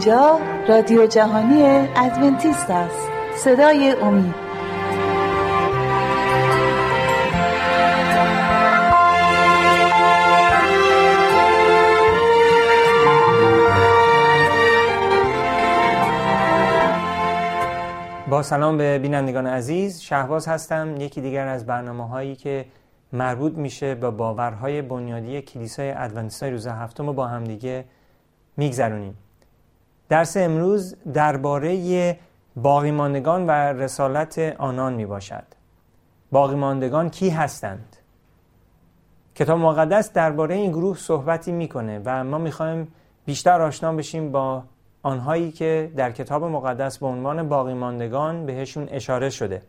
اینجا رادیو جهانی ادونتیست است. صدای امید. با سلام به بینندگان عزیز. شهباز هستم یکی دیگر از برنامه هایی که مربوط میشه به باورهای بنیادی کلیسای ادونتیستای روز هفتم با همدیگه میگذرونیم. درس امروز درباره باقیماندگان و رسالت آنان می باشد باقیماندگان کی هستند؟ کتاب مقدس درباره این گروه صحبتی می‌کنه و ما می‌خوایم بیشتر آشنا بشیم با آنهایی که در کتاب مقدس به عنوان باقیماندگان بهشون اشاره شده.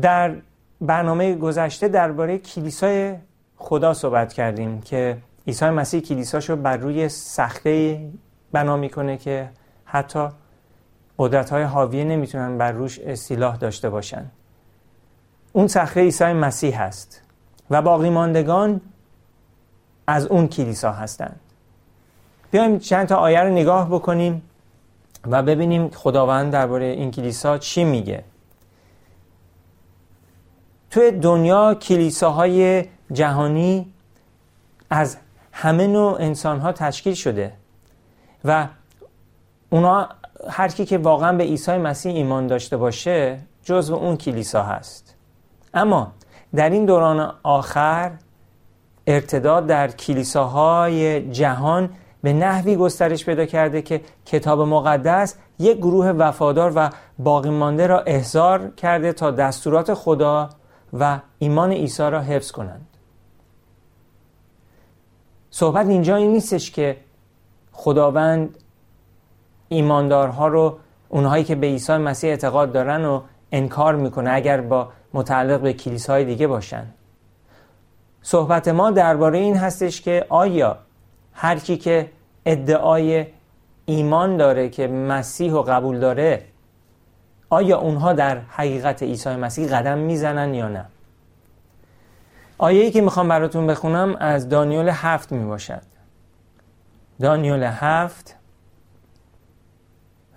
در برنامه گذشته درباره کلیسای خدا صحبت کردیم که عیسی مسیح کلیساشو بر روی صخره بنا می‌کنه که حتی قدرت های حاویه نمی‌تونن بر روش استیلاح داشته باشن. اون صخره عیسی مسیح هست و باقی ماندگان از اون کلیسا هستند. بیایم چند تا آیه رو نگاه بکنیم و ببینیم خداوند درباره این کلیسا چی میگه. توی دنیا کلیساهای جهانی از همه نوع انسان ها تشکیل شده. و اونا هر کی که واقعا به عیسی مسیح ایمان داشته باشه جزو اون کلیسا هست. اما در این دوران آخر ارتداد در کلیساهای جهان به نحوی گسترش پیدا کرده که کتاب مقدس یک گروه وفادار و باقی مانده را احضار کرده تا دستورات خدا و ایمان عیسی را حفظ کنند. صحبت اینجا این نیستش که خداوند ایماندارها رو اونهایی که به عیسی مسیح اعتقاد دارن و انکار می‌کنه اگر با متعلق به کلیسای دیگه باشن. صحبت ما درباره این هستش که آیا هر کی که ادعای ایمان داره که مسیح و قبول داره آیا اونها در حقیقت عیسی مسیح قدم می‌زنن یا نه؟ آیه ای که می‌خوام براتون بخونم از دانیال هفت می باشد دانیال هفت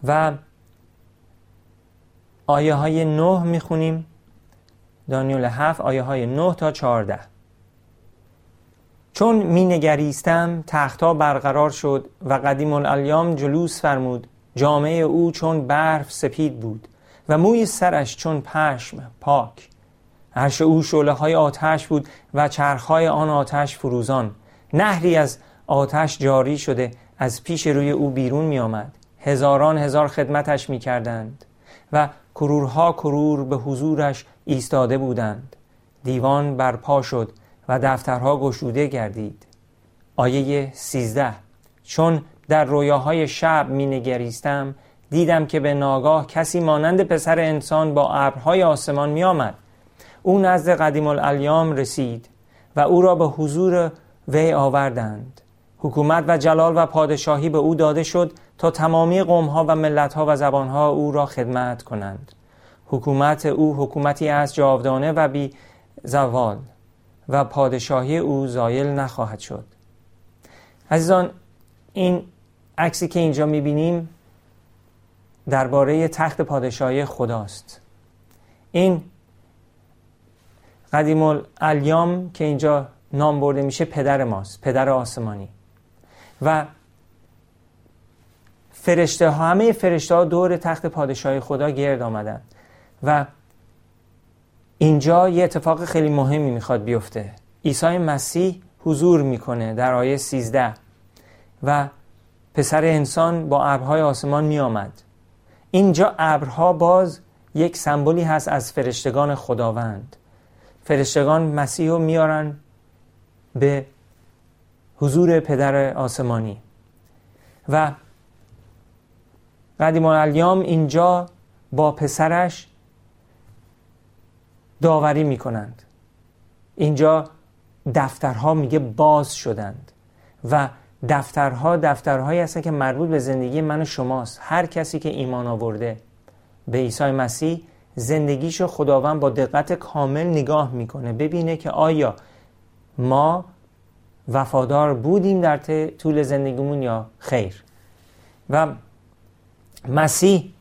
و آیه های نه می‌خونیم. دانیال هفت آیه های نه تا چارده چون می نگریستم تختها برقرار شد و قدیم الالیام جلوس فرمود. جامعه او چون برف سپید بود و موی سرش چون پشم پاک. عرش او شعله های آتش بود و چرخهای آن آتش فروزان. نهری از آتش جاری شده از پیش روی او بیرون می آمد هزاران هزار خدمتش می کردند و کرورها کرور به حضورش ایستاده بودند. دیوان برپا شد و دفترها گشوده گردید. آیه سیزده. چون در رویاهای شب می نگریستم دیدم که به ناگاه کسی مانند پسر انسان با ابرهای آسمان می آمد او نزد قدیم الالیام رسید و او را به حضور وی آوردند. حکومت و جلال و پادشاهی به او داده شد تا تمامی قومها و ملتها و زبانها او را خدمت کنند. حکومت او حکومتی از جاودانه و بی زوال و پادشاهی او زایل نخواهد شد. عزیزان این عکسی که اینجا می‌بینیم درباره تخت پادشاهی خداست. این قدیم الیام که اینجا نام برده میشه پدر ماست پدر آسمانی. و فرشته ها همه فرشته ها دور تخت پادشاهی خدا گرد آمدن. و اینجا یه اتفاق خیلی مهمی می‌خواد بیفته. عیسی مسیح حضور می‌کنه در آیه 13 و پسر انسان با ابرهای آسمان میآمد. اینجا ابرها باز یک سمبولی هست از فرشتگان خداوند. فرشتگان مسیح رو میارن به حضور پدر آسمانی. و قدیم الیام اینجا با پسرش داوری می‌کنند. اینجا دفترها میگه باز شدند. و دفترها دفترهایی هستن که مربوط به زندگی من و شماست. هر کسی که ایمان آورده به عیسی مسیح زندگیشو خداوند با دقت کامل نگاه می‌کنه. ببینه که آیا ما وفادار بودیم در طول زندگیمون یا خیر. و مسیح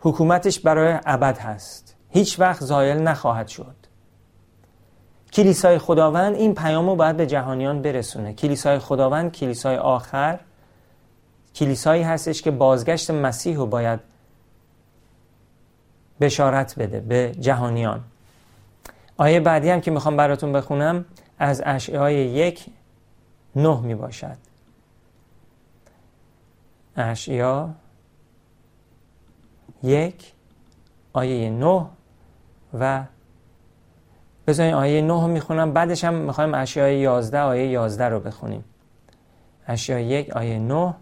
حکومتش برای ابد هست. هیچ وقت زایل نخواهد شد. کلیسای خداوند این پیام رو باید به جهانیان برسونه. کلیسای خداوند کلیسای آخر کلیسایی هستش که بازگشت مسیح رو باید بشارت بده به جهانیان. آیه بعدی هم که می‌خوام براتون بخونم از اشعای یک نه می باشد اشعیا یک آیه نه و بذارین آیه نه رو می‌خونم بعدش هم می‌خوایم اشعای یازده آیه یازده رو بخونیم. اشعیا یک آیه نه.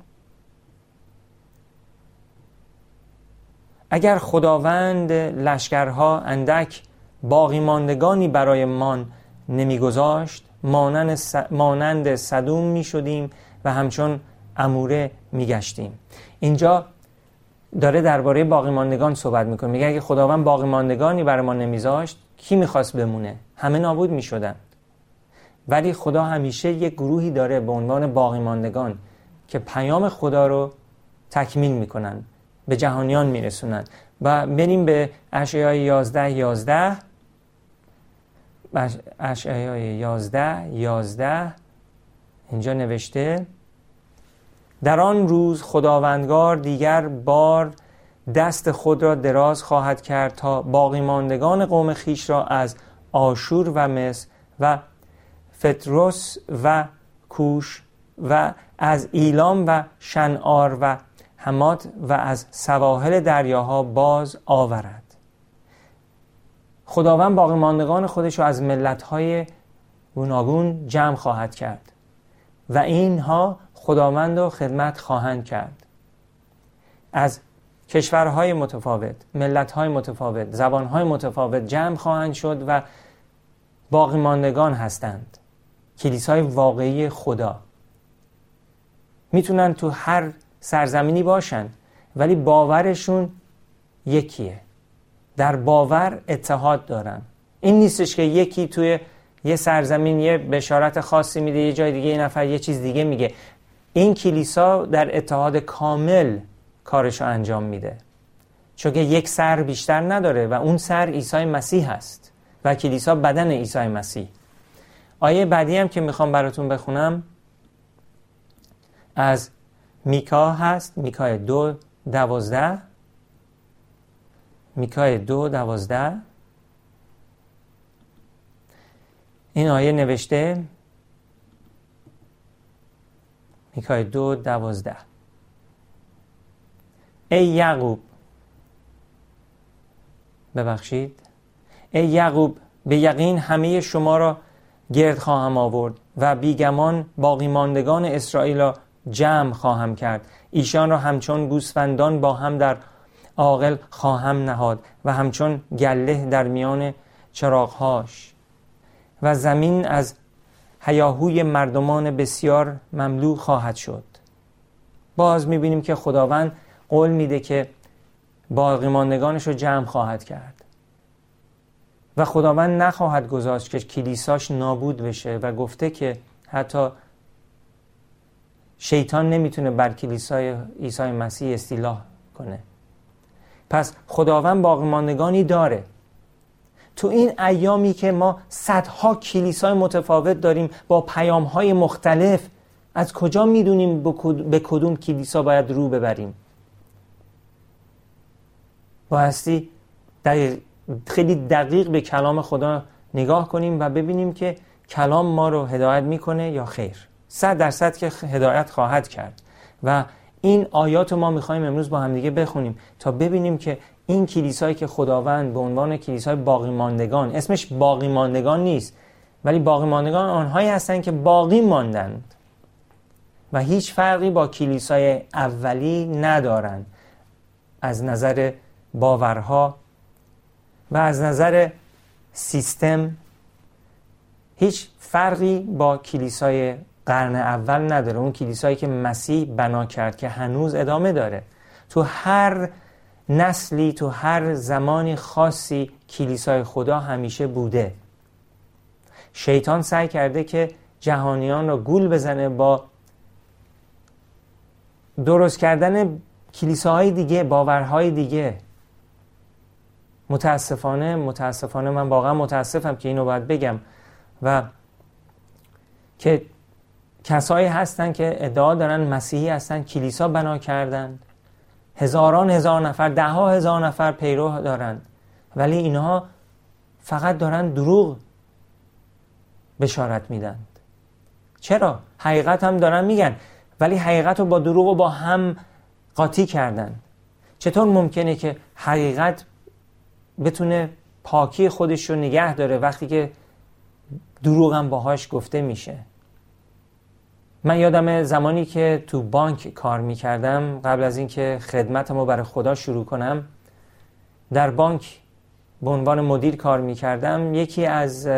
اگر خداوند لشکرها اندک باقی ماندگانی برای من نمیگذاشت. مانند, س... مانند صدوم می شدیم و همچون اموره می گشتیم اینجا داره درباره باقی ماندگان صحبت می‌کنه. میگه اگه خداوند باقی ماندگانی برای ما نمیذاشت کی می‌خواست بمونه؟ همه نابود می‌شدن. ولی خدا همیشه یک گروهی داره به عنوان باقی ماندگان که پیام خدا رو تکمیل می‌کنن به جهانیان میرسونن. و بریم به اشعای 11 11 اشعای 11 11 اینجا نوشته در آن روز خداوندگار دیگر بار دست خود را دراز خواهد کرد تا باقی ماندگان قوم خیش را از آشور و مصر و فتروس و کوش و از ایلام و شنعار و همات و از سواحل دریاها باز آورد. خداوند باقی ماندگان خودش رو از ملتهای گوناگون جمع خواهد کرد و اینها خداوند رو خدمت خواهند کرد. از کشورهای متفاوت ملتهای متفاوت زبانهای متفاوت جمع خواهند شد و باقی ماندگان هستند. کلیسای واقعی خدا. می‌تونن تو هر سرزمینی باشن ولی باورشون یکیه. در باور اتحاد دارن. این نیستش که یکی توی یه سرزمین یه بشارت خاصی میده یه جای دیگه یه نفر یه چیز دیگه میگه. این کلیسا در اتحاد کامل کارش رو انجام میده. چون که یک سر بیشتر نداره و اون سر عیسی مسیح هست و کلیسا بدن عیسی مسیح. آیه بعدی هم که می‌خوام براتون بخونم از میکا هست میکای دو دوازده. میکای دو دوازده. این آیه نوشته میکای دو دوازده. ای یعقوب ببخشید. ای یعقوب به یقین همه شما را گرد خواهم آورد و بیگمان باقی ماندگان اسرائیل را جمع خواهم کرد. ایشان را همچون گوسفندان با هم در عاقل خواهم نهاد و همچون گله در میان چراغهاش. و زمین از هیاهوی مردمان بسیار مملو خواهد شد. باز می‌بینیم که خداوند قول میده که باقی ماندگانش رو جمع خواهد کرد. و خداوند نخواهد گذاشت که کلیساش نابود بشه و گفته که حتی شیطان نمی‌تونه بر کلیسای عیسی مسیح استیلا کنه. پس خداوند باقی ماندگانی داره. تو این ایامی که ما صدها کلیسای متفاوت داریم با پیام های مختلف از کجا می‌دونیم به کدوم کلیسا باید رو ببریم؟ بایستی دقیق خیلی دقیق به کلام خدا نگاه کنیم و ببینیم که کلام ما رو هدایت می‌کنه یا خیر. صد درصد که هدایت خواهد کرد. و این آیات رو ما می‌خوایم امروز با همدیگه بخونیم تا ببینیم که این کلیسایی که خداوند به عنوان کلیسای باقی ماندگان اسمش باقی ماندگان نیست ولی باقی ماندگان آنهایی هستند که باقی ماندند و هیچ فرقی با کلیسای اولی ندارند. از نظر باورها و از نظر سیستم هیچ فرقی با کلیسای قرن اول نداره. اون کلیسایی که مسیح بنا کرد که هنوز ادامه داره. تو هر نسلی تو هر زمانی خاصی کلیسای خدا همیشه بوده. شیطان سعی کرده که جهانیان را گول بزنه با درست کردن کلیساهای دیگه باورهای دیگه. متاسفانه متاسفانه من واقعا متاسفم که اینو باید بگم و که کسایی هستن که ادعا دارن مسیحی هستن کلیسا بنا کردن. هزاران هزار نفر ده ها هزار نفر پیرو دارند ولی اینها فقط دارن دروغ بشارت میدند چرا؟ حقیقت هم دارن میگن. ولی حقیقت رو با دروغ و با هم قاطی کردن. چطور ممکنه که حقیقت بتونه پاکی خودش رو نگه داره وقتی که دروغ هم باهاش گفته میشه؟ من یادم زمانی که تو بانک کار می‌کردم قبل از اینکه خدمتم رو برای خدا شروع کنم در بانک به عنوان مدیر کار می‌کردم. یکی از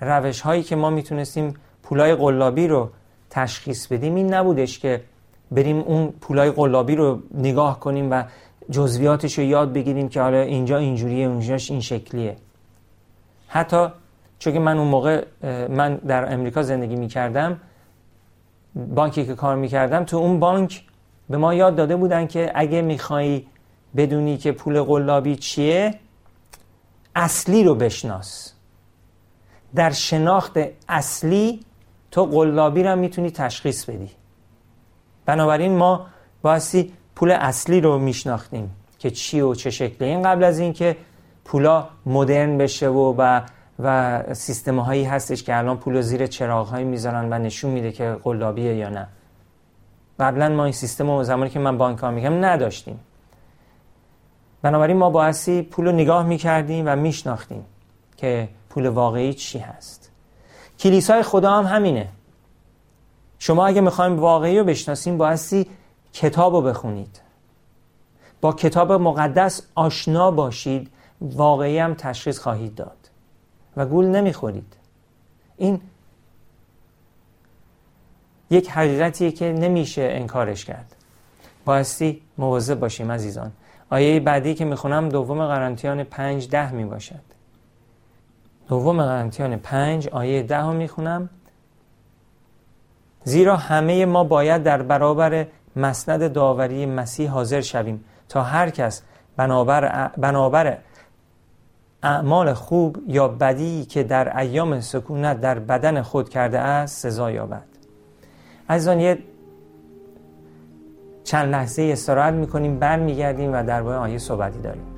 روش هایی که ما می‌تونستیم پولای قلابی رو تشخیص بدیم این نبودش که بریم اون پولای قلابی رو نگاه کنیم و جزویاتش رو یاد بگیریم که حالا اینجا اینجوریه اونجاش این شکلیه. حتی چون من اون موقع من در امریکا زندگی می‌کردم بانکی که کار می‌کردم تو اون بانک به ما یاد داده بودن که اگه میخوایی بدونی که پول قلابی چیه اصلی رو بشناس. در شناخت اصلی تو قلابی رو می‌تونی تشخیص بدی. بنابراین ما بایستی پول اصلی رو میشناختیم که چی و چه شکله این قبل از اینکه پولا مدرن بشه و و, و سیستم هایی هستش که الان پول زیر چراغ هایی می‌ذارن و نشون میده که قلابیه یا نه. قبلا ما این سیستم رو زمانی که من بانک میگم نداشتیم. بنابراین ما بایستی پول رو نگاه می‌کردیم و میشناختیم که پول واقعی چی هست. کلیسای خدا هم همینه. شما اگه می‌خوایم واقعی رو بشناسیم بایستی کتاب رو بخونید. با کتاب مقدس آشنا باشید. واقعی هم تشخیص خواهید داد. و گول نمی‌خورید. این یک حقیقتیه که نمیشه انکارش کرد. بایستی مواظب باشیم عزیزان. آیه بعدی که می‌خونم دوم قرنتیان پنج ده می باشد دوم قرنتیان پنج آیه ده رو می‌خونم. زیرا همه ما باید در برابر مسند داوری مسیح حاضر شویم تا هر کس بنابر, بنابر اعمال خوب یا بدی که در ایام سکونت در بدن خود کرده است سزا یابد. عزیزان یه چند لحظه استراحت می‌کنیم برمیگردیم و درباره آیه صحبتی داریم.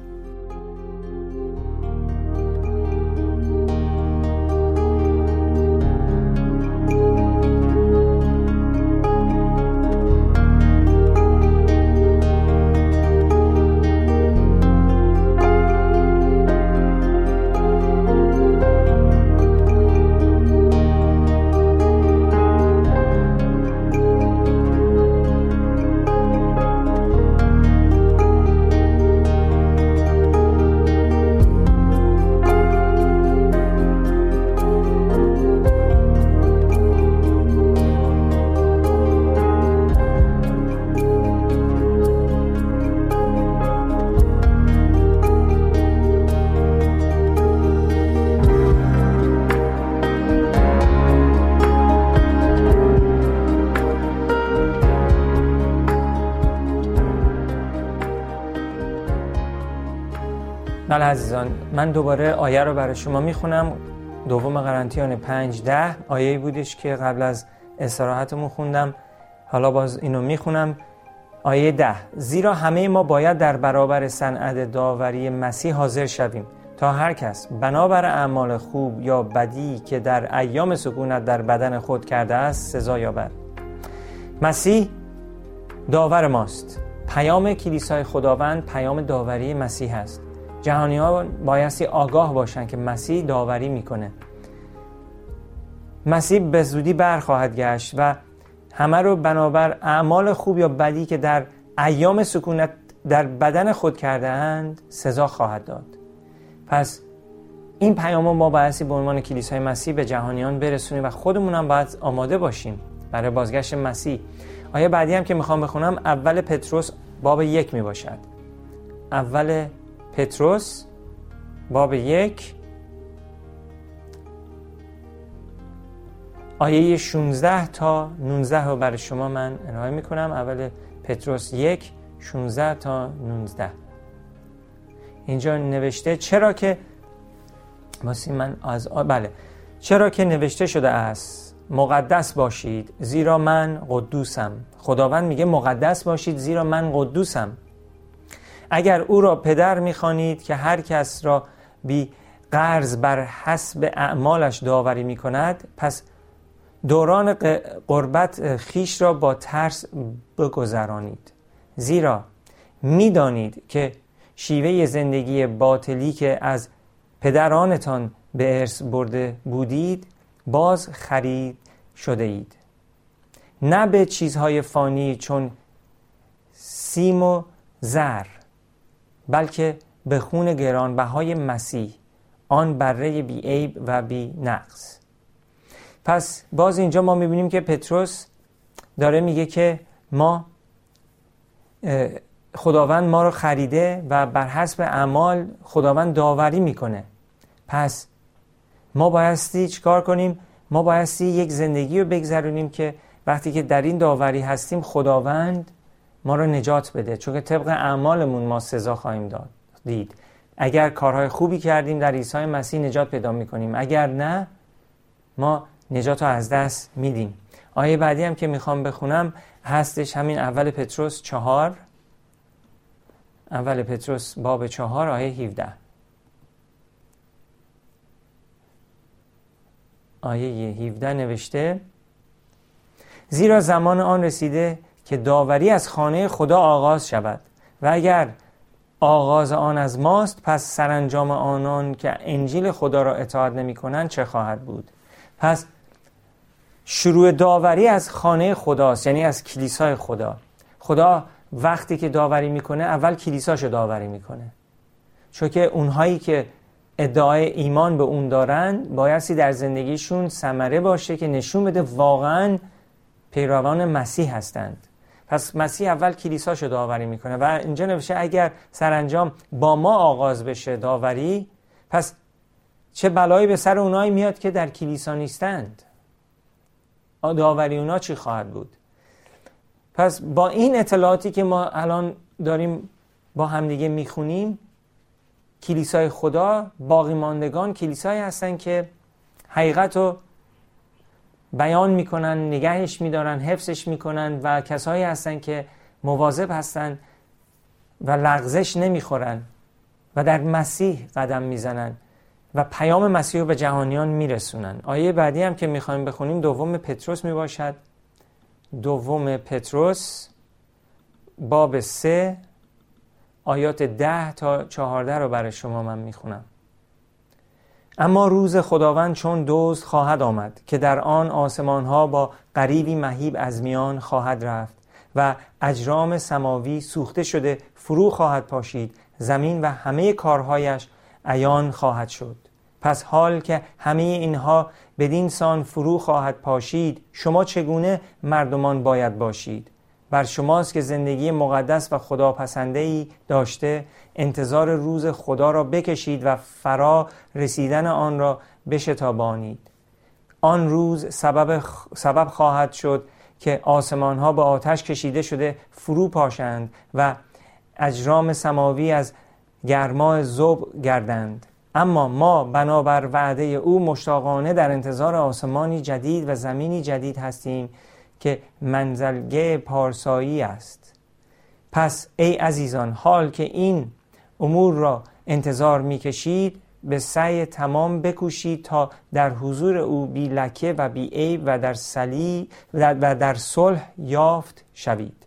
عزیزان من دوباره آیه رو برای شما می‌خونم. دوم قرنتیان پنج ده. آیه بودش که قبل از استراحتمون خوندم. حالا باز اینو می‌خونم. آیه ده. زیرا همه ما باید در برابر صنعت داوری مسیح حاضر شویم تا هر کس بنابر اعمال خوب یا بدی که در ایام سکونت در بدن خود کرده است سزا یابد. مسیح داور ماست. پیام کلیسای خداوند پیام داوری مسیح است. جهانی ها بایستی آگاه باشن که مسیح داوری می‌کنه. مسیح به زودی برخواهد گشت و همه رو بنابر اعمال خوب یا بدی که در ایام سکونت در بدن خود کرده اند سزا خواهد داد. پس این پیام ما بایستی به عنوان کلیسای مسیح به جهانیان برسونیم و خودمون هم باید آماده باشیم برای بازگشت مسیح. آیه بعدی هم که می‌خوام بخونم اول پتروس باب یک می باشد اول پتروس باب یک آیه 16 تا 19 رو برای شما من ارائه می کنم اول پتروس یک 16 تا 19 اینجا نوشته چرا که واسه من از بله. چرا که نوشته شده است مقدس باشید زیرا من قدوسم. خداوند میگه مقدس باشید زیرا من قدوسم. اگر او را پدر می‌خوانید که هر کس را بی قرض بر حسب اعمالش داوری می‌کند پس دوران قربت خیش را با ترس بگذرانید. زیرا می‌دانید که شیوه زندگی باطلی که از پدرانتان به ارث برده بودید باز خرید شده اید نه به چیزهای فانی چون سیم و زر. بلکه به خون گرانبهای مسیح آن بره بی عیب و بی نقص پس باز اینجا ما می‌بینیم که پتروس داره میگه که ما خداوند ما رو خریده و بر حسب اعمال خداوند داوری می‌کنه. پس ما بایستی چیکار کنیم؟ ما بایستی یک زندگی رو بگذرونیم که وقتی که در این داوری هستیم خداوند ما رو نجات بده چون که طبق اعمالمون ما سزا خواهیم داد دید. اگر کارهای خوبی کردیم در عیسی مسیح نجات پیدا می‌کنیم. اگر نه ما نجات رو از دست میدیم. آیه بعدی هم که می‌خوام بخونم هستش همین اول پتروس چهار. اول پتروس باب چهار آیه 17 آیه 17 نوشته زیرا زمان آن رسیده که داوری از خانه خدا آغاز شود. و اگر آغاز آن از ماست پس سرانجام آنان که انجیل خدا را اطاعت نمی کنند چه خواهد بود؟ پس شروع داوری از خانه خداست یعنی از کلیسای خدا. خدا وقتی که داوری می‌کنه اول کلیساشو داوری می‌کنه چون که اونهایی که ادعای ایمان به اون دارن بایستی در زندگیشون ثمره باشه که نشون بده واقعا پیروان مسیح هستند. پس مسیح اول کلیساشو داوری می‌کنه و اینجا نوشته اگر سرانجام با ما آغاز بشه داوری پس چه بلایی به سر اونایی میاد که در کلیسا نیستند؟ داوری اونا چی خواهد بود؟ پس با این اطلاعاتی که ما الان داریم با همدیگه می‌خونیم کلیسای خدا باقی ماندگان کلیسایی هستن که حقیقت رو بیان می‌کنن نگهش میدارن حفظش می‌کنن و کسایی هستن که مواظب هستن و لغزش نمی‌خورن و در مسیح قدم می‌زنن و پیام مسیح رو به جهانیان میرسونن. آیه بعدی هم که می‌خوایم بخونیم دوم پتروس می‌باشد. دوم پتروس باب سه آیات ده تا چهارده رو برای شما من می‌خونم. اما روز خداوند چون دوست خواهد آمد که در آن آسمان ها با قریبی مهیب از میان خواهد رفت و اجرام سماوی سوخته شده فرو خواهد پاشید زمین و همه کارهایش عیان خواهد شد. پس حال که همه اینها بدین سان فرو خواهد پاشید شما چگونه مردمان باید باشید؟ بر شماست که زندگی مقدس و خداپسنده ای داشته انتظار روز خدا را بکشید و فرا رسیدن آن را بشتابانید. آن روز سبب, سبب خواهد شد که آسمان ها به آتش کشیده شده فرو پاشند و اجرام سماوی از گرما زوب گردند. اما ما بنابر وعده او مشتاقانه در انتظار آسمانی جدید و زمینی جدید هستیم که منزلگه پارسایی است. پس ای عزیزان حال که این امور را انتظار می‌کشید به سعی تمام بکوشید تا در حضور او بی لکه و بی عیب و در سلی و در صلح یافت شوید.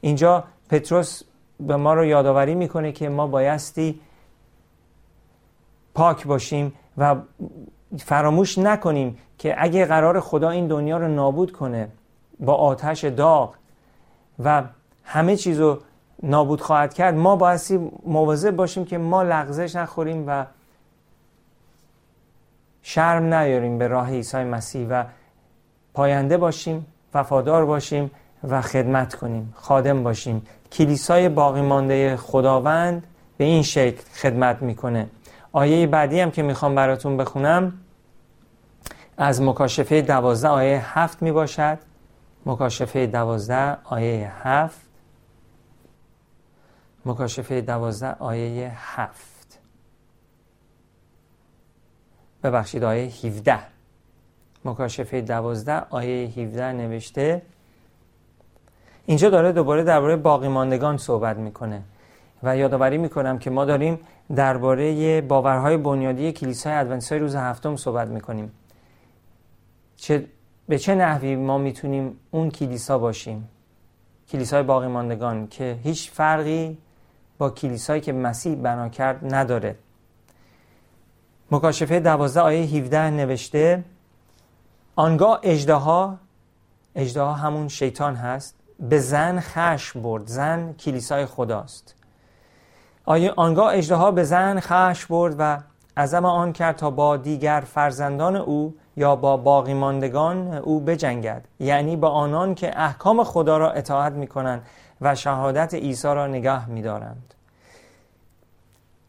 اینجا پتروس به ما رو یادآوری می‌کنه که ما بایستی پاک باشیم و فراموش نکنیم که اگه قرار خدا این دنیا رو نابود کنه با آتش داغ و همه چیز رو نابود خواهد کرد ما بایستی مواظب باشیم که ما لغزش نخوریم و شرم نیاریم به راه عیسی مسیح و پاینده باشیم وفادار باشیم و خدمت کنیم خادم باشیم. کلیسای باقی مانده خداوند به این شکل خدمت می‌کنه. آیه بعدی هم که می‌خوام براتون بخونم از مکاشفه دوازده آیه هفت می باشد مکاشفه دوازده آیه هفت. مکاشفه دوازده آیه هفت. ببخشید آیه 17 مکاشفه دوازده آیه 17 نوشته اینجا داره دوباره درباره باقی ماندگان صحبت می‌کنه و یادآوری می‌کنم که ما داریم درباره باورهای بنیادی کلیسای ادونتیستای روز هفتم صحبت می‌کنیم. چه به چه نحوی ما می‌تونیم اون کلیسا باشیم؟ کلیسای باقی ماندگان که هیچ فرقی با کلیسایی که مسیح بنا کرد نداره. مکاشفه دوازده آیه 17 نوشته آنگاه اجدها اجدها همون شیطان هست به زن خشم برد زن کلیسای خداست. آیه آنگاه اجدها به زن خشم برد و عزم آن کرد تا با دیگر فرزندان او یا با باقی ماندگان او بجنگد. یعنی با آنان که احکام خدا را اطاعت می کنند و شهادت عیسی را نگاه می دارند.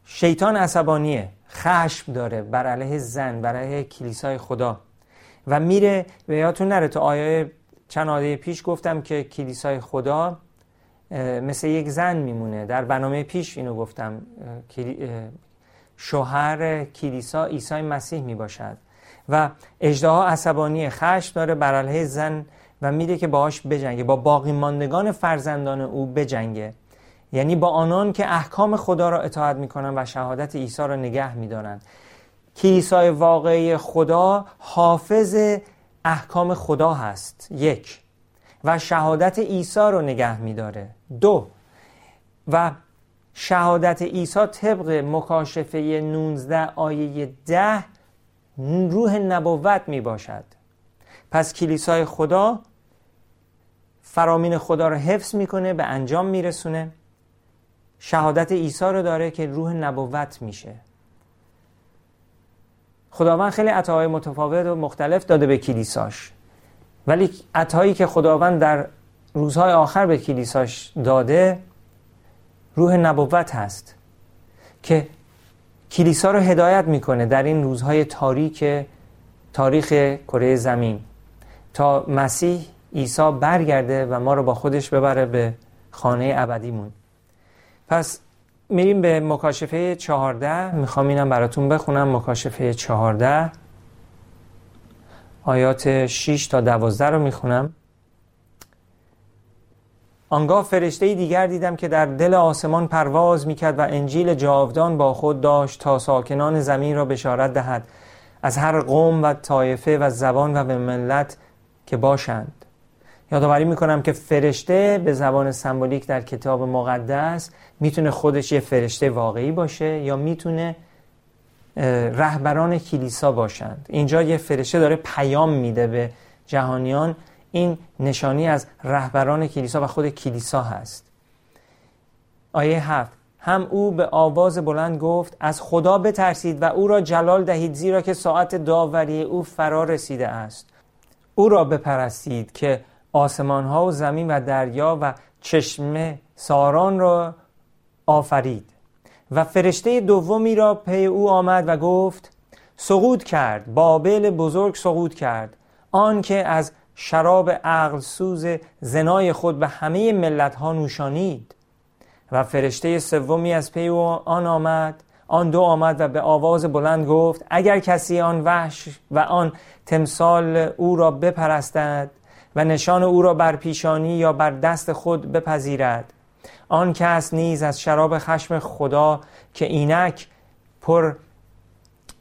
شیطان عصبانیه خشم داره بر علیه زن بر علیه کلیسای خدا. و میره و یادتون نره تو آیه چند آیه پیش گفتم که کلیسای خدا مثل یک زن میمونه. در برنامه پیش اینو گفتم شوهر کلیسا عیسی مسیح می‌باشد. و اجدها عصبانی خشم داره بر علیه زن و میره که باهاش بجنگه با باقی ماندگان فرزندان او بجنگه. یعنی با آنان که احکام خدا را اطاعت می‌کنن و شهادت عیسی را نگه میدارن کلیسای واقعی خدا حافظ احکام خدا هست. یک. و شهادت عیسی رو نگه میداره. دو. و شهادت عیسی طبق مکاشفه 19 آیه 10 روح نبوت می باشد پس کلیسای خدا فرامین خدا رو حفظ می‌کنه به انجام میرسونه. شهادت عیسی رو داره که روح نبوت میشه. خداوند خیلی عطاهای متفاوت و مختلف داده به کلیساش. ولی عطایی که خداوند در روزهای آخر به کلیساش داده روح نبوت هست که کلیسا رو هدایت می‌کنه در این روزهای تاریک تاریخ کره زمین. تا مسیح عیسی برگرده و ما رو با خودش ببره به خانه ابدیمون. پس میریم به مکاشفه چهارده. می‌خوام اینم براتون بخونم. مکاشفه چهارده. آیات 6 تا 12 رو می‌خونم. آنگاه فرشته دیگر دیدم که در دل آسمان پرواز می‌کرد و انجیل جاودان با خود داشت تا ساکنان زمین را بشارت دهد. از هر قوم و طایفه و زبان و به ملت که باشند. یادآوری می‌کنم که فرشته به زبان سمبولیک در کتاب مقدس می‌تونه خودش یه فرشته واقعی باشه یا می‌تونه رهبران کلیسا باشند. اینجا یه فرشته داره پیام میده به جهانیان. این نشانی از رهبران کلیسا و خود کلیسا هست. آیه هفت. هم او به آواز بلند گفت از خدا بترسید و او را جلال دهید زیرا که ساعت داوری او فرا رسیده است. او را بپرستید که آسمان ها و زمین و دریا و چشمه ساران را آفرید. و فرشته دومی را پی او آمد و گفت سقوط کرد بابل بزرگ سقوط کرد. آن که از شراب عقل سوز زنای خود به همه ملت ها نوشانید. و فرشته سومی از پی او آن آمد آن دو آمد و به آواز بلند گفت اگر کسی آن وحش و آن تمثال او را بپرستد و نشان او را بر پیشانی یا بر دست خود بپذیرد. آن کس نیز از شراب خشم خدا که اینک پر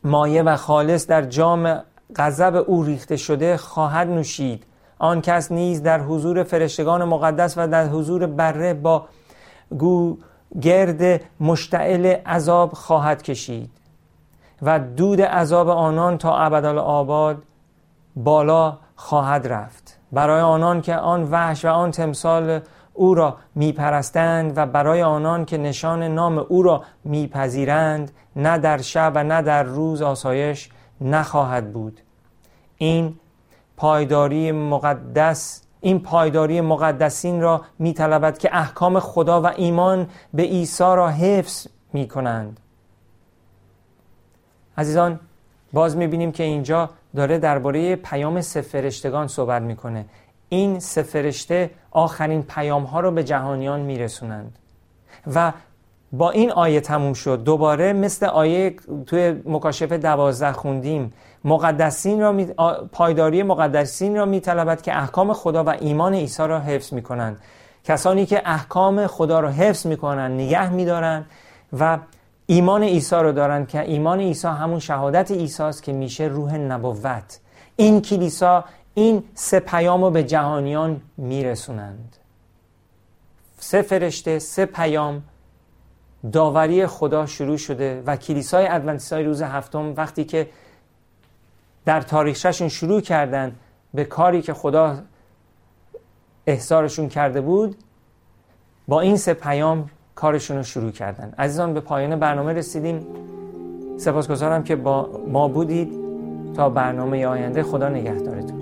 مایه و خالص در جام غضب او ریخته شده خواهد نوشید. آن کس نیز در حضور فرشتگان مقدس و در حضور بره با گو گرد مشتعل عذاب خواهد کشید و دود عذاب آنان تا ابدالآباد بالا خواهد رفت. برای آنان که آن وحش و آن تمثال او را میپرستند و برای آنان که نشان نام او را میپذیرند نه در شب و نه در روز آسایش نخواهد بود. این پایداری مقدس این پایداری مقدسین را میطلبد که احکام خدا و ایمان به عیسی را حفظ می کنند عزیزان باز می‌بینیم که اینجا داره درباره پیام سفرشتگان صحبت می‌کنه. این سفرشته آخرین پیام ها رو به جهانیان میرسونند. و با این آیه تموم شد. دوباره مثل آیه توی مکاشفه دوازده خوندیم. مقدسین را پایداری مقدسین را میطلبد که احکام خدا و ایمان عیسی را حفظ می‌کنند. کسانی که احکام خدا را حفظ می‌کنند نگه میدارند و ایمان عیسی رو دارن که ایمان عیسی همون شهادت عیسی است که میشه روح نبوت. این کلیسا این سه پیام رو به جهانیان میرسونند. سه فرشته سه پیام داوری خدا شروع شده و کلیسای ادونتیستای روز هفتم وقتی که در تاریخششون شروع کردن به کاری که خدا احضارشون کرده بود با این سه پیام کارشون رو شروع کردن. عزیزان به پایان برنامه رسیدیم. سپاسگزارم که با ما بودید. تا برنامه آینده خدا نگهدارتون.